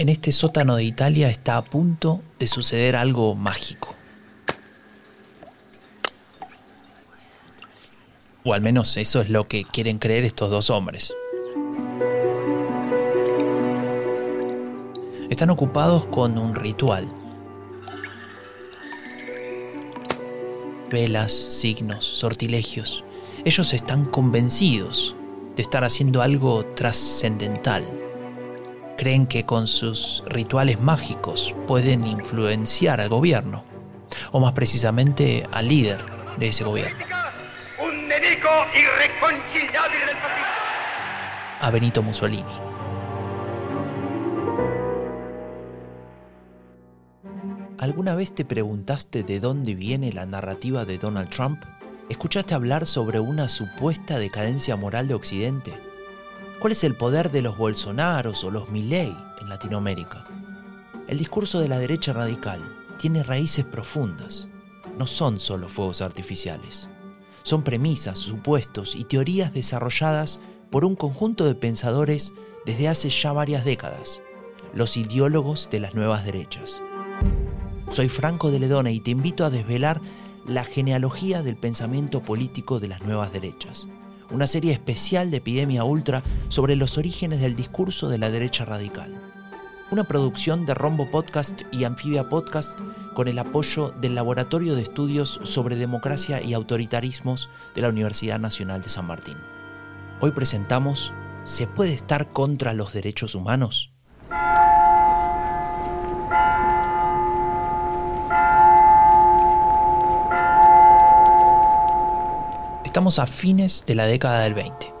En este sótano de Italia está a punto de suceder algo mágico. O al menos eso es lo que quieren creer estos dos hombres. Están ocupados con un ritual. Velas, signos, sortilegios. Ellos están convencidos de estar haciendo algo trascendental. Creen que con sus rituales mágicos pueden influenciar al gobierno, o más precisamente al líder de ese gobierno. A Benito Mussolini. ¿Alguna vez te preguntaste de dónde viene la narrativa de Donald Trump? ¿Escuchaste hablar sobre una supuesta decadencia moral de Occidente? ¿Cuál es el poder de los Bolsonaros o los Milley en Latinoamérica? El discurso de la derecha radical tiene raíces profundas. No son solo fuegos artificiales. Son premisas, supuestos y teorías desarrolladas por un conjunto de pensadores desde hace ya varias décadas, los ideólogos de las nuevas derechas. Soy Franco de Ledona y te invito a desvelar la genealogía del pensamiento político de las nuevas derechas, una serie especial de Epidemia Ultra sobre los orígenes del discurso de la derecha radical. Una producción de Rombo Podcast y Anfibia Podcast con el apoyo del Laboratorio de Estudios sobre Democracia y Autoritarismos de la Universidad Nacional de San Martín. Hoy presentamos ¿Se puede estar contra los derechos humanos? Estamos a fines de la década del 20.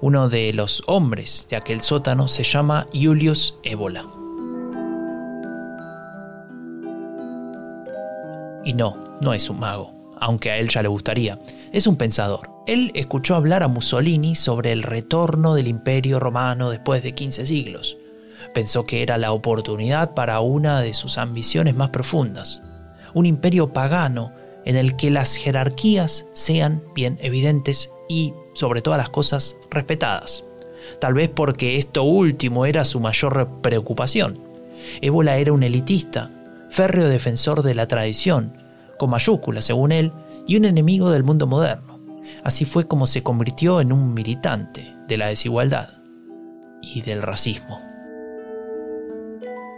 Uno de los hombres de aquel sótano se llama Julius Ébola. Y no, no es un mago, aunque a él ya le gustaría. Es un pensador. Él escuchó hablar a Mussolini sobre el retorno del imperio romano después de 15 siglos. Pensó que era la oportunidad para una de sus ambiciones más profundas. Un imperio pagano en el que las jerarquías sean bien evidentes y, sobre todas las cosas, respetadas. Tal vez porque esto último era su mayor preocupación. Ébola era un elitista, férreo defensor de la tradición, con mayúsculas según él, y un enemigo del mundo moderno. Así fue como se convirtió en un militante de la desigualdad y del racismo.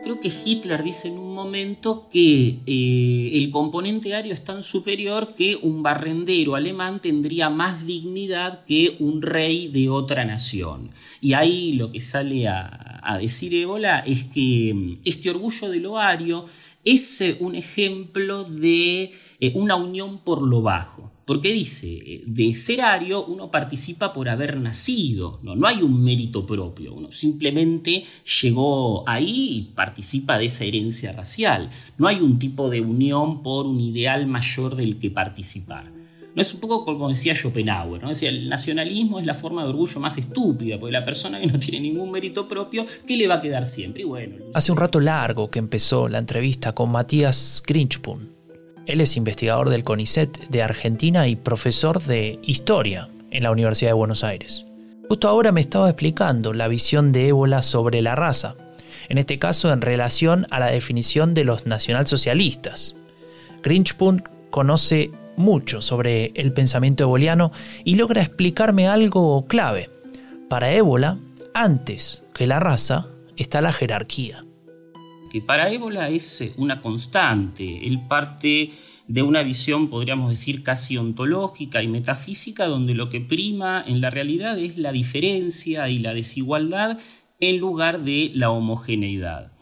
Creo que Hitler dice en un momento que eh, el componente ario es tan superior que un barrendero alemán tendría más dignidad que un rey de otra nación. Y ahí lo que sale a, a decir Ébola es que mm, este orgullo de lo ario es un ejemplo de eh, una unión por lo bajo. Porque dice, eh, de ser ario uno participa por haber nacido, no, no hay un mérito propio, uno simplemente llegó ahí y participa de esa herencia racial. No hay un tipo de unión por un ideal mayor del que participar. No es un poco como decía Schopenhauer, ¿no? Decía, el nacionalismo es la forma de orgullo más estúpida, porque la persona que no tiene ningún mérito propio, ¿qué le va a quedar siempre? Y bueno. Hace un rato largo que empezó la entrevista con Matías Grinchpun. Él es investigador del CONICET de Argentina y profesor de Historia en la Universidad de Buenos Aires. Justo ahora me estaba explicando la visión de Ébola sobre la raza, en este caso en relación a la definición de los nacionalsocialistas. Grinchpun conoce mucho sobre el pensamiento eboliano y logra explicarme algo clave. Para Ébola, antes que la raza, está la jerarquía. Que para Ébola es una constante, él parte de una visión, podríamos decir, casi ontológica y metafísica, donde lo que prima en la realidad es la diferencia y la desigualdad en lugar de la homogeneidad.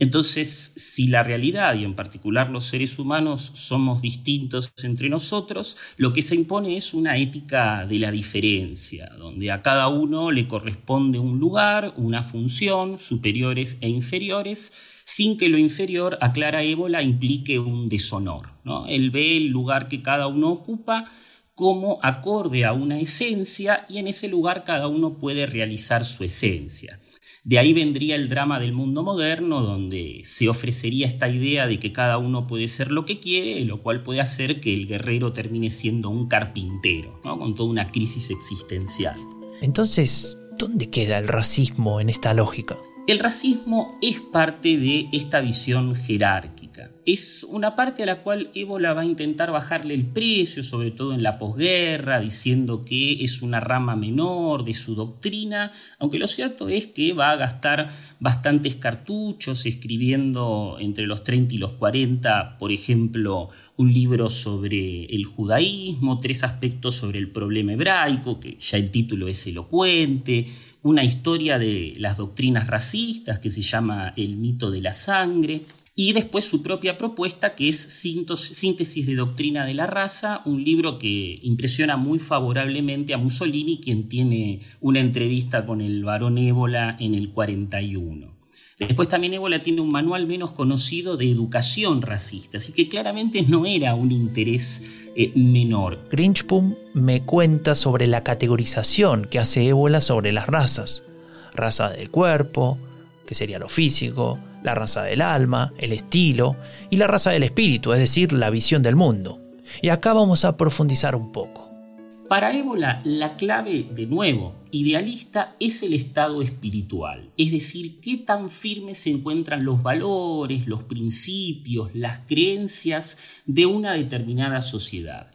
Entonces, si la realidad, y en particular los seres humanos, somos distintos entre nosotros, lo que se impone es una ética de la diferencia, donde a cada uno le corresponde un lugar, una función, superiores e inferiores, sin que lo inferior, aclara Ébola, implique un deshonor. ¿no? Él ve el lugar que cada uno ocupa como acorde a una esencia y en ese lugar cada uno puede realizar su esencia. De ahí vendría el drama del mundo moderno, donde se ofrecería esta idea de que cada uno puede ser lo que quiere, lo cual puede hacer que el guerrero termine siendo un carpintero, con toda una crisis existencial. Entonces, ¿dónde queda el racismo en esta lógica? El racismo es parte de esta visión jerárquica. Es una parte a la cual Ébola va a intentar bajarle el precio, sobre todo en la posguerra, diciendo que es una rama menor de su doctrina, aunque lo cierto es que va a gastar bastantes cartuchos escribiendo entre los 30 y los 40, por ejemplo, un libro sobre el judaísmo, tres aspectos sobre el problema hebraico, que ya el título es elocuente, una historia de las doctrinas racistas que se llama El mito de la sangre, y después su propia propuesta que es Síntesis de Doctrina de la Raza, un libro que impresiona muy favorablemente a Mussolini, quien tiene una entrevista con el varón Ébola en el 41. Después también Ébola tiene un manual menos conocido de educación racista, así que claramente no era un interés eh, menor. Grinchpum me cuenta sobre la categorización que hace Ébola sobre las razas. Raza del cuerpo, que sería lo físico, la raza del alma, el estilo, y la raza del espíritu, es decir, la visión del mundo. Y acá vamos a profundizar un poco. Para Ébola, la clave, de nuevo, idealista, es el estado espiritual, es decir, qué tan firmes se encuentran los valores, los principios, las creencias de una determinada sociedad.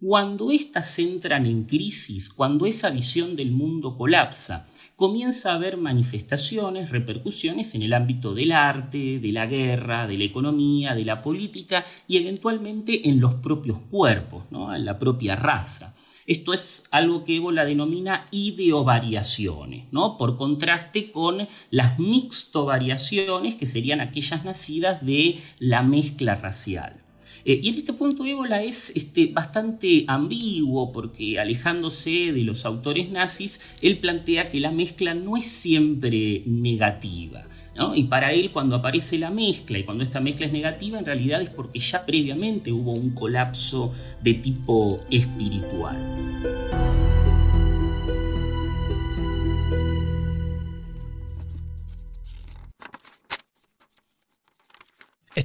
Cuando éstas entran en crisis, cuando esa visión del mundo colapsa, comienza a haber manifestaciones, repercusiones en el ámbito del arte, de la guerra, de la economía, de la política y eventualmente en los propios cuerpos, ¿no? en la propia raza. Esto es algo que Evo la denomina ideovariaciones, ¿no? por contraste con las mixtovariaciones, que serían aquellas nacidas de la mezcla racial. Eh, y en este punto Ébola es este, bastante ambiguo porque alejándose de los autores nazis, él plantea que la mezcla no es siempre negativa. Y para él cuando aparece la mezcla y cuando esta mezcla es negativa, en realidad es porque ya previamente hubo un colapso de tipo espiritual.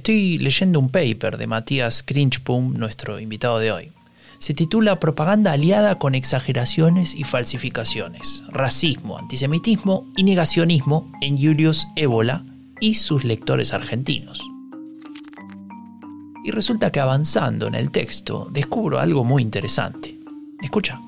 Estoy leyendo un paper de Matías Grinchpum, nuestro invitado de hoy se titula Propaganda aliada con exageraciones y falsificaciones, racismo, antisemitismo y negacionismo en Julius Ébola y sus lectores argentinos. Y resulta que avanzando en el texto descubro algo muy interesante. Escucha.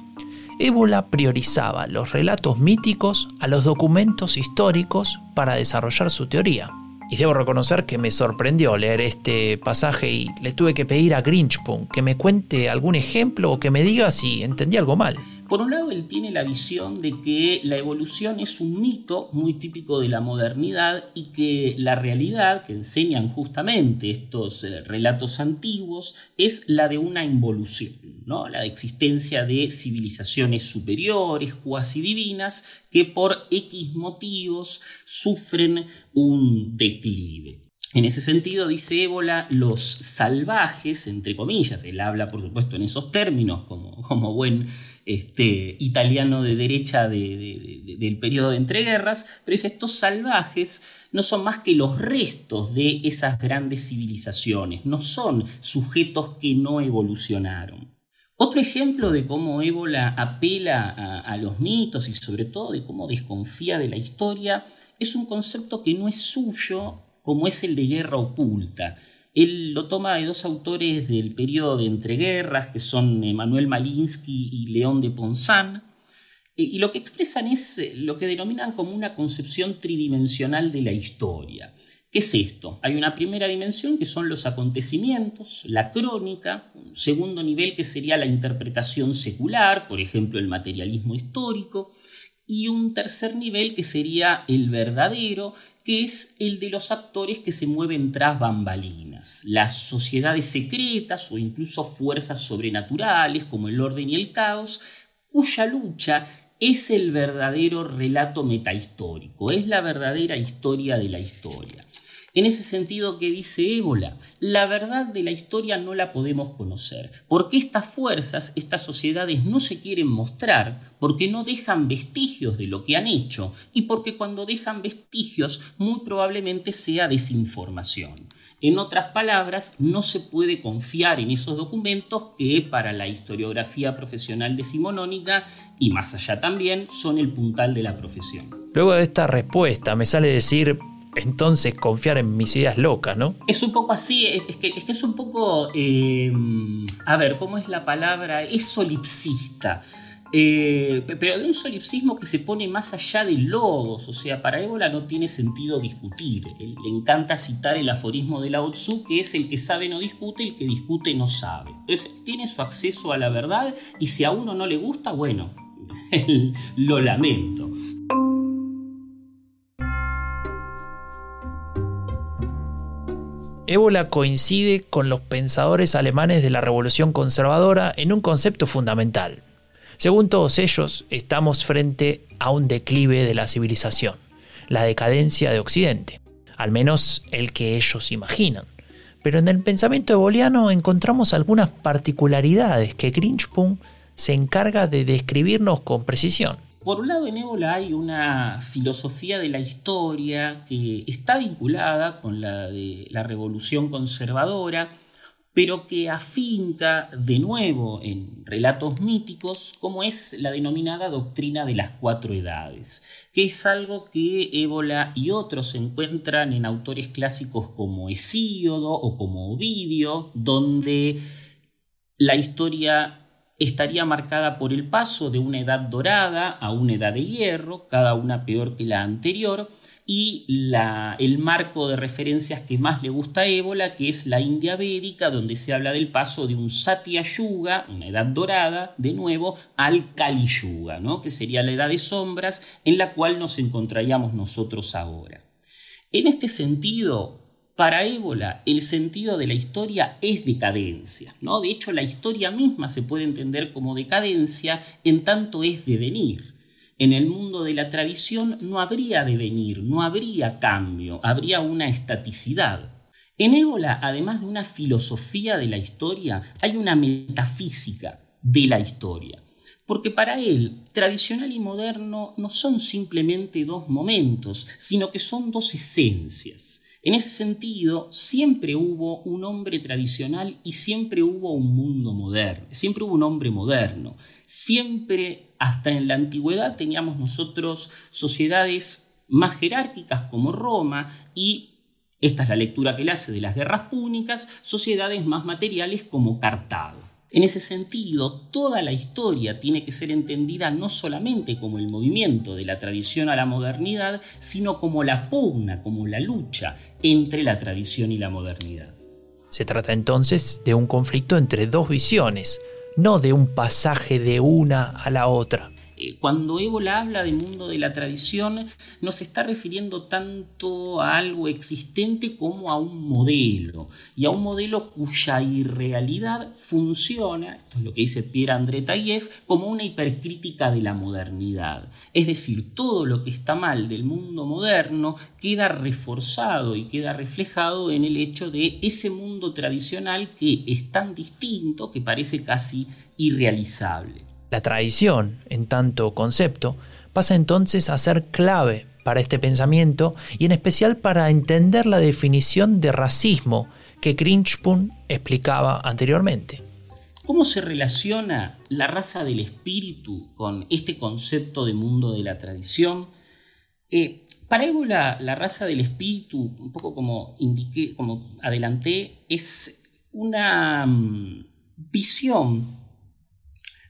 Ébola priorizaba los relatos míticos a los documentos históricos para desarrollar su teoría. Y debo reconocer que me sorprendió leer este pasaje y le tuve que pedir a Grinchpunk que me cuente algún ejemplo o que me diga si entendí algo mal. Por un lado, él tiene la visión de que la evolución es un mito muy típico de la modernidad y que la realidad que enseñan justamente estos eh, relatos antiguos es la de una involución, ¿no? la existencia de civilizaciones superiores, cuasi divinas, que por X motivos sufren un declive. En ese sentido, dice Ébola, los salvajes, entre comillas, él habla por supuesto en esos términos como, como buen este, italiano de derecha del periodo de entreguerras, pero estos salvajes no son más que los restos de esas grandes civilizaciones, no son sujetos que no evolucionaron. Otro ejemplo de cómo Ébola apela a, a los mitos y sobre todo de cómo desconfía de la historia es un concepto que no es suyo como es el de guerra oculta. Él lo toma de dos autores del periodo de entreguerras, que son Manuel Malinsky y León de Ponzán, y lo que expresan es eh, lo que denominan como una concepción tridimensional de la historia. ¿Qué es esto? Hay una primera dimensión que son los acontecimientos, la crónica, un segundo nivel que sería la interpretación secular, por ejemplo el materialismo histórico, y un tercer nivel que sería el verdadero, que es el de los actores que se mueven tras bambalinas, las sociedades secretas o incluso fuerzas sobrenaturales como el orden y el caos, cuya lucha es el verdadero relato metahistórico, es la verdadera historia de la historia. En ese sentido que dice Ébola, la verdad de la historia no la podemos conocer, porque estas fuerzas, estas sociedades no se quieren mostrar, porque no dejan vestigios de lo que han hecho y porque cuando dejan vestigios muy probablemente sea desinformación. En otras palabras, no se puede confiar en esos documentos que para la historiografía profesional decimonónica y más allá también son el puntal de la profesión. Luego de esta respuesta me sale decir entonces confiar en mis ideas locas, ¿no? Es un poco así, es que es, un poco, eh, a ver, ¿cómo es la palabra? Es solipsista. Eh, pero de un solipsismo que se pone más allá de logos, o sea, para Ébola no tiene sentido discutir. le encanta citar el aforismo de Lao Tzu, que es el que sabe no discute, el que discute no sabe. Entonces, tiene su acceso a la verdad y si a uno no le gusta, bueno, lo lamento. Ébola coincide con los pensadores alemanes de la Revolución Conservadora en un concepto fundamental. Según todos ellos, estamos frente a un declive de la civilización, la decadencia de Occidente, al menos el que ellos imaginan. Pero en el pensamiento eboliano encontramos algunas particularidades que Grinchpun se encarga de describirnos con precisión. Por un lado, en Ébola hay una filosofía de la historia que está vinculada con la de la revolución conservadora, pero que afinca de nuevo en relatos míticos como es la denominada doctrina de las cuatro edades, que es algo que Ébola y otros encuentran en autores clásicos como Hesíodo o como Ovidio, donde la historia estaría marcada por el paso de una edad dorada a una edad de hierro, cada una peor que la anterior, y la, el marco de referencias que más le gusta a Ébola, que es la India Védica, donde se habla del paso de un Satya Yuga, una edad dorada, de nuevo, al Kali Yuga, ¿no? que sería la edad de sombras en la cual nos encontraríamos nosotros ahora. En este sentido, para Ébola, el sentido de la historia es decadencia. ¿no? De hecho, la historia misma se puede entender como decadencia en tanto es devenir. En el mundo de la tradición no habría devenir, no habría cambio, habría una estaticidad. En Ébola, además de una filosofía de la historia, hay una metafísica de la historia. Porque para él, tradicional y moderno no son simplemente dos momentos, sino que son dos esencias. En ese sentido, siempre hubo un hombre tradicional y siempre hubo un mundo moderno, siempre hubo un hombre moderno, siempre, hasta en la antigüedad, teníamos nosotros sociedades más jerárquicas como Roma y, esta es la lectura que él hace de las guerras púnicas, sociedades más materiales como Cartago. En ese sentido, toda la historia tiene que ser entendida no solamente como el movimiento de la tradición a la modernidad, sino como la pugna, como la lucha entre la tradición y la modernidad. Se trata entonces de un conflicto entre dos visiones, no de un pasaje de una a la otra. Eh, cuando Ébola habla del mundo de la tradición, no se está refiriendo tanto a algo existente como a un modelo, y a un modelo cuya irrealidad funciona, esto es lo que dice Pierre André Taillev, como una hipercrítica de la modernidad. Es decir, todo lo que está mal del mundo moderno queda reforzado y queda reflejado en el hecho de ese mundo tradicional que es tan distinto que parece casi irrealizable. La tradición, en tanto concepto, pasa entonces a ser clave para este pensamiento y en especial para entender la definición de racismo que Grinchpun explicaba anteriormente. ¿Cómo se relaciona la raza del espíritu con este concepto de mundo de la tradición? Eh, para algo la, raza del espíritu, un poco como indiqué, como adelanté, es una mm, visión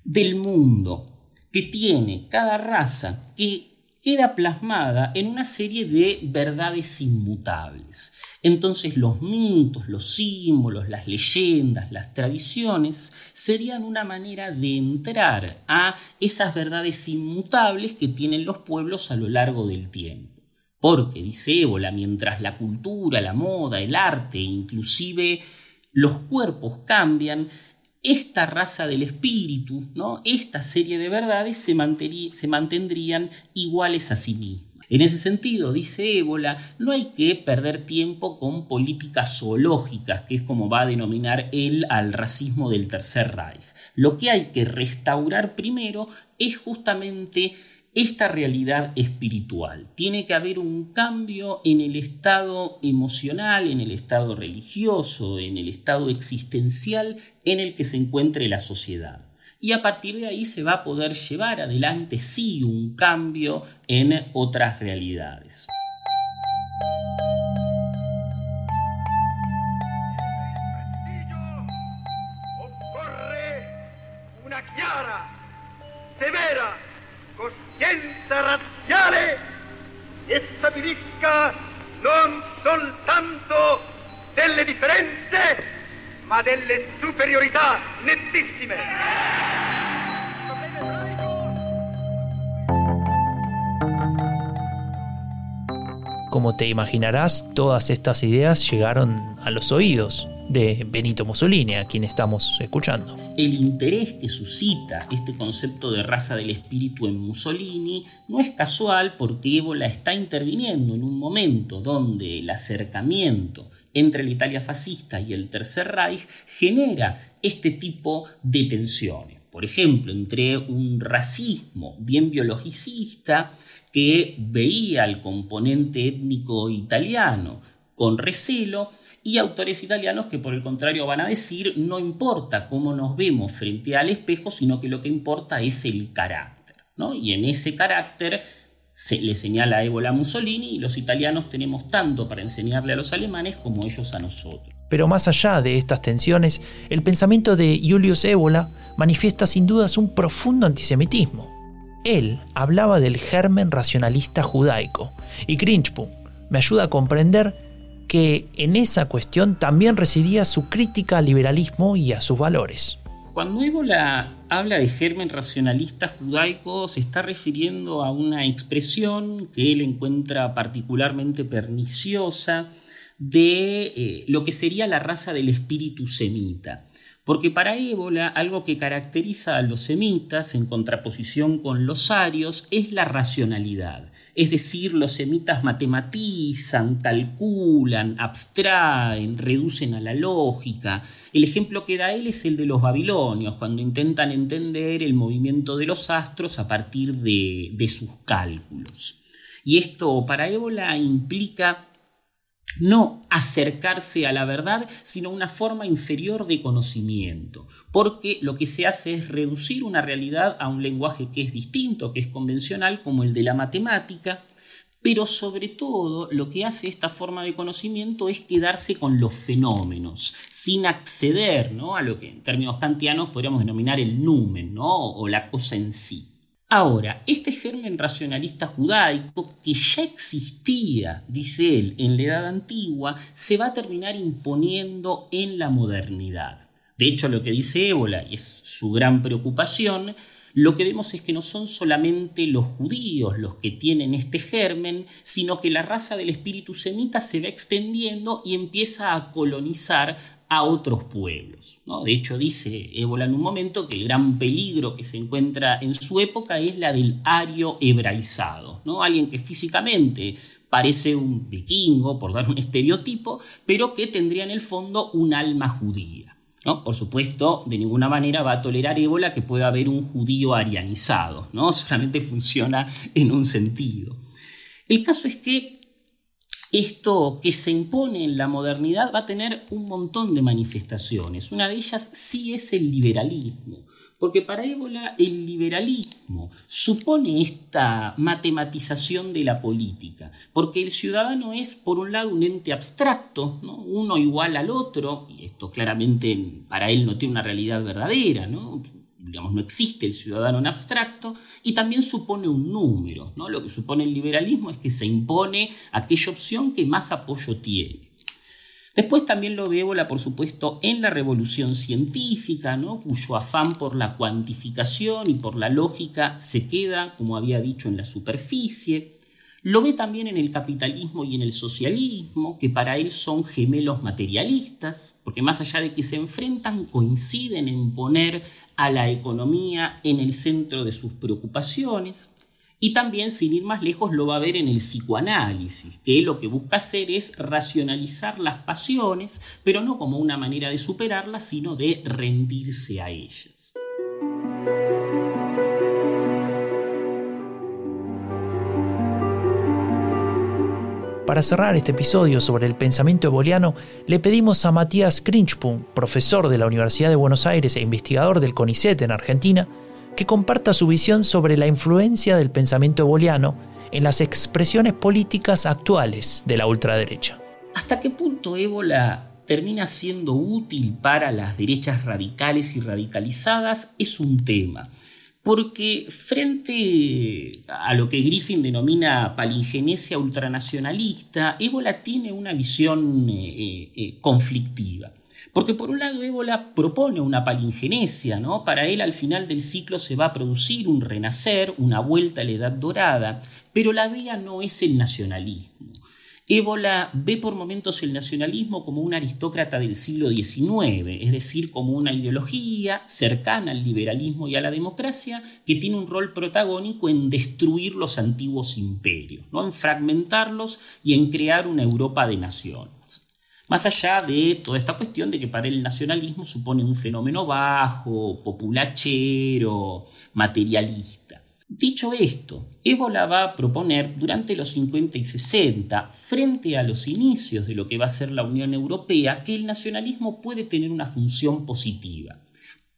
del mundo que tiene cada raza que queda plasmada en una serie de verdades inmutables. Entonces los mitos, los símbolos, las leyendas, las tradiciones serían una manera de entrar a esas verdades inmutables que tienen los pueblos a lo largo del tiempo. Porque, dice Ébola, mientras la cultura, la moda, el arte, inclusive los cuerpos cambian, esta raza del espíritu, ¿no? esta serie de verdades se, se mantendrían iguales a sí mismas. En ese sentido, dice Ébola, no hay que perder tiempo con políticas zoológicas, que es como va a denominar él al racismo del Tercer Reich. Lo que hay que restaurar primero es justamente esta realidad espiritual. Tiene que haber un cambio en el estado emocional, en el estado religioso, en el estado existencial en el que se encuentre la sociedad. Y a partir de ahí se va a poder llevar adelante sí un cambio en otras realidades. Como te imaginarás, todas estas ideas llegaron a los oídos de Benito Mussolini, a quien estamos escuchando. El interés que suscita este concepto de raza del espíritu en Mussolini no es casual porque Ébola está interviniendo en un momento donde el acercamiento entre la Italia fascista y el Tercer Reich genera este tipo de tensiones. Por ejemplo, entre un racismo bien biologicista que veía al componente étnico italiano con recelo y autores italianos que por el contrario van a decir no importa cómo nos vemos frente al espejo, sino que lo que importa es el carácter. ¿no? Y en ese carácter se le señala a Ébola Mussolini y los italianos tenemos tanto para enseñarle a los alemanes como ellos a nosotros. Pero más allá de estas tensiones, el pensamiento de Julius Ébola manifiesta sin dudas un profundo antisemitismo. Él hablaba del germen racionalista judaico y Grinchpun me ayuda a comprender que en esa cuestión también residía su crítica al liberalismo y a sus valores. Cuando Ébola habla de germen racionalista judaico, se está refiriendo a una expresión que él encuentra particularmente perniciosa de eh, lo que sería la raza del espíritu semita. Porque para Ébola algo que caracteriza a los semitas en contraposición con los arios es la racionalidad. Es decir, los semitas matematizan, calculan, abstraen, reducen a la lógica. El ejemplo que da él es el de los babilonios, cuando intentan entender el movimiento de los astros a partir de, sus cálculos. Y esto para Ébola implica no acercarse a la verdad, sino una forma inferior de conocimiento, porque lo que se hace es reducir una realidad a un lenguaje que es distinto, que es convencional, como el de la matemática, pero sobre todo lo que hace esta forma de conocimiento es quedarse con los fenómenos, sin acceder ¿no? a lo que en términos kantianos podríamos denominar el numen ¿no? o la cosa en sí. Ahora, este germen racionalista judaico, que ya existía, dice él, en la Edad Antigua, se va a terminar imponiendo en la modernidad. De hecho, lo que dice Ébola, y es su gran preocupación, lo que vemos es que no son solamente los judíos los que tienen este germen, sino que la raza del espíritu semita se va extendiendo y empieza a colonizar a otros pueblos. ¿no? De hecho, dice Ébola en un momento que el gran peligro que se encuentra en su época es la del ario hebraizado, ¿no? alguien que físicamente parece un vikingo, por dar un estereotipo, pero que tendría en el fondo un alma judía. ¿no? Por supuesto, de ninguna manera va a tolerar ébola que pueda haber un judío arianizado, ¿no? solamente funciona en un sentido. El caso es que esto que se impone en la modernidad va a tener un montón de manifestaciones. Una de ellas sí es el liberalismo, porque para Ébola el liberalismo supone esta matematización de la política, porque el ciudadano es, por un lado, un ente abstracto, uno igual al otro, y esto claramente para él no tiene una realidad verdadera, ¿no? Digamos, no existe el ciudadano en abstracto, y también supone un número. ¿no? Lo que supone el liberalismo es que se impone aquella opción que más apoyo tiene. Después también lo veo, por supuesto, en la revolución científica, ¿no? cuyo afán por la cuantificación y por la lógica se queda, como había dicho, en la superficie. Lo ve también en el capitalismo y en el socialismo, que para él son gemelos materialistas, porque más allá de que se enfrentan, coinciden en poner a la economía en el centro de sus preocupaciones. Y también, sin ir más lejos, lo va a ver en el psicoanálisis, que lo que busca hacer es racionalizar las pasiones, pero no como una manera de superarlas, sino de rendirse a ellas. Para cerrar este episodio sobre el pensamiento eboliano, le pedimos a Matías Krinchpun, profesor de la Universidad de Buenos Aires e investigador del CONICET en Argentina, que comparta su visión sobre la influencia del pensamiento eboliano en las expresiones políticas actuales de la ultraderecha. ¿Hasta qué punto ébola termina siendo útil para las derechas radicales y radicalizadas? Es un tema porque frente a lo que Griffin denomina palingenesia ultranacionalista, Ébola tiene una visión eh, eh, eh, conflictiva. Porque por un lado Ébola propone una palingenesia, ¿no? Para él al final del ciclo se va a producir un renacer, una vuelta a la edad dorada, pero la vía no es el nacionalismo. Ébola ve por momentos el nacionalismo como un aristócrata del siglo XIX, es decir, como una ideología cercana al liberalismo y a la democracia que tiene un rol protagónico en destruir los antiguos imperios, ¿no? en fragmentarlos y en crear una Europa de naciones. Más allá de toda esta cuestión de que para el nacionalismo supone un fenómeno bajo, populachero, materialista. Dicho esto, Ébola va a proponer durante los 50 y 60, frente a los inicios de lo que va a ser la Unión Europea, que el nacionalismo puede tener una función positiva.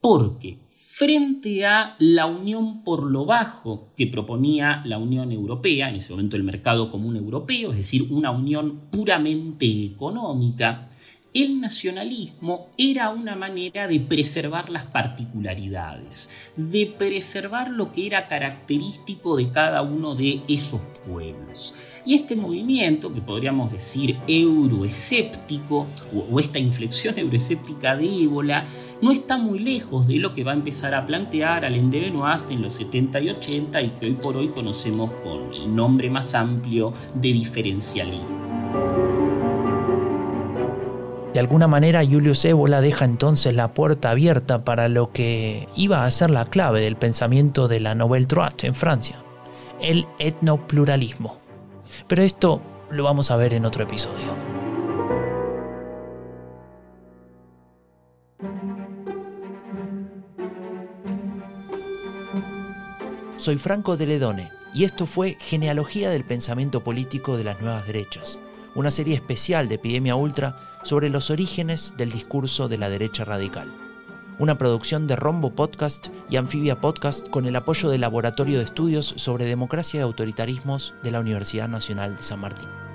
Porque frente a la unión por lo bajo que proponía la Unión Europea, en ese momento el mercado común europeo, es decir, una unión puramente económica, el nacionalismo era una manera de preservar las particularidades, de preservar lo que era característico de cada uno de esos pueblos. Y este movimiento, que podríamos decir euroescéptico, o esta inflexión euroescéptica de ébola, no está muy lejos de lo que va a empezar a plantear Alain de Benoist en los 70 y 80 y que hoy por hoy conocemos con el nombre más amplio de diferencialismo. De alguna manera Julius Ébola deja entonces la puerta abierta para lo que iba a ser la clave del pensamiento de la Nouvelle Droite en Francia, el etnopluralismo. Pero esto lo vamos a ver en otro episodio. Soy Franco de Ledone y esto fue Genealogía del Pensamiento Político de las Nuevas Derechas, una serie especial de Epidemia Ultra sobre los orígenes del discurso de la derecha radical. Una producción de Rombo Podcast y Anfibia Podcast con el apoyo del Laboratorio de Estudios sobre Democracia y Autoritarismos de la Universidad Nacional de San Martín.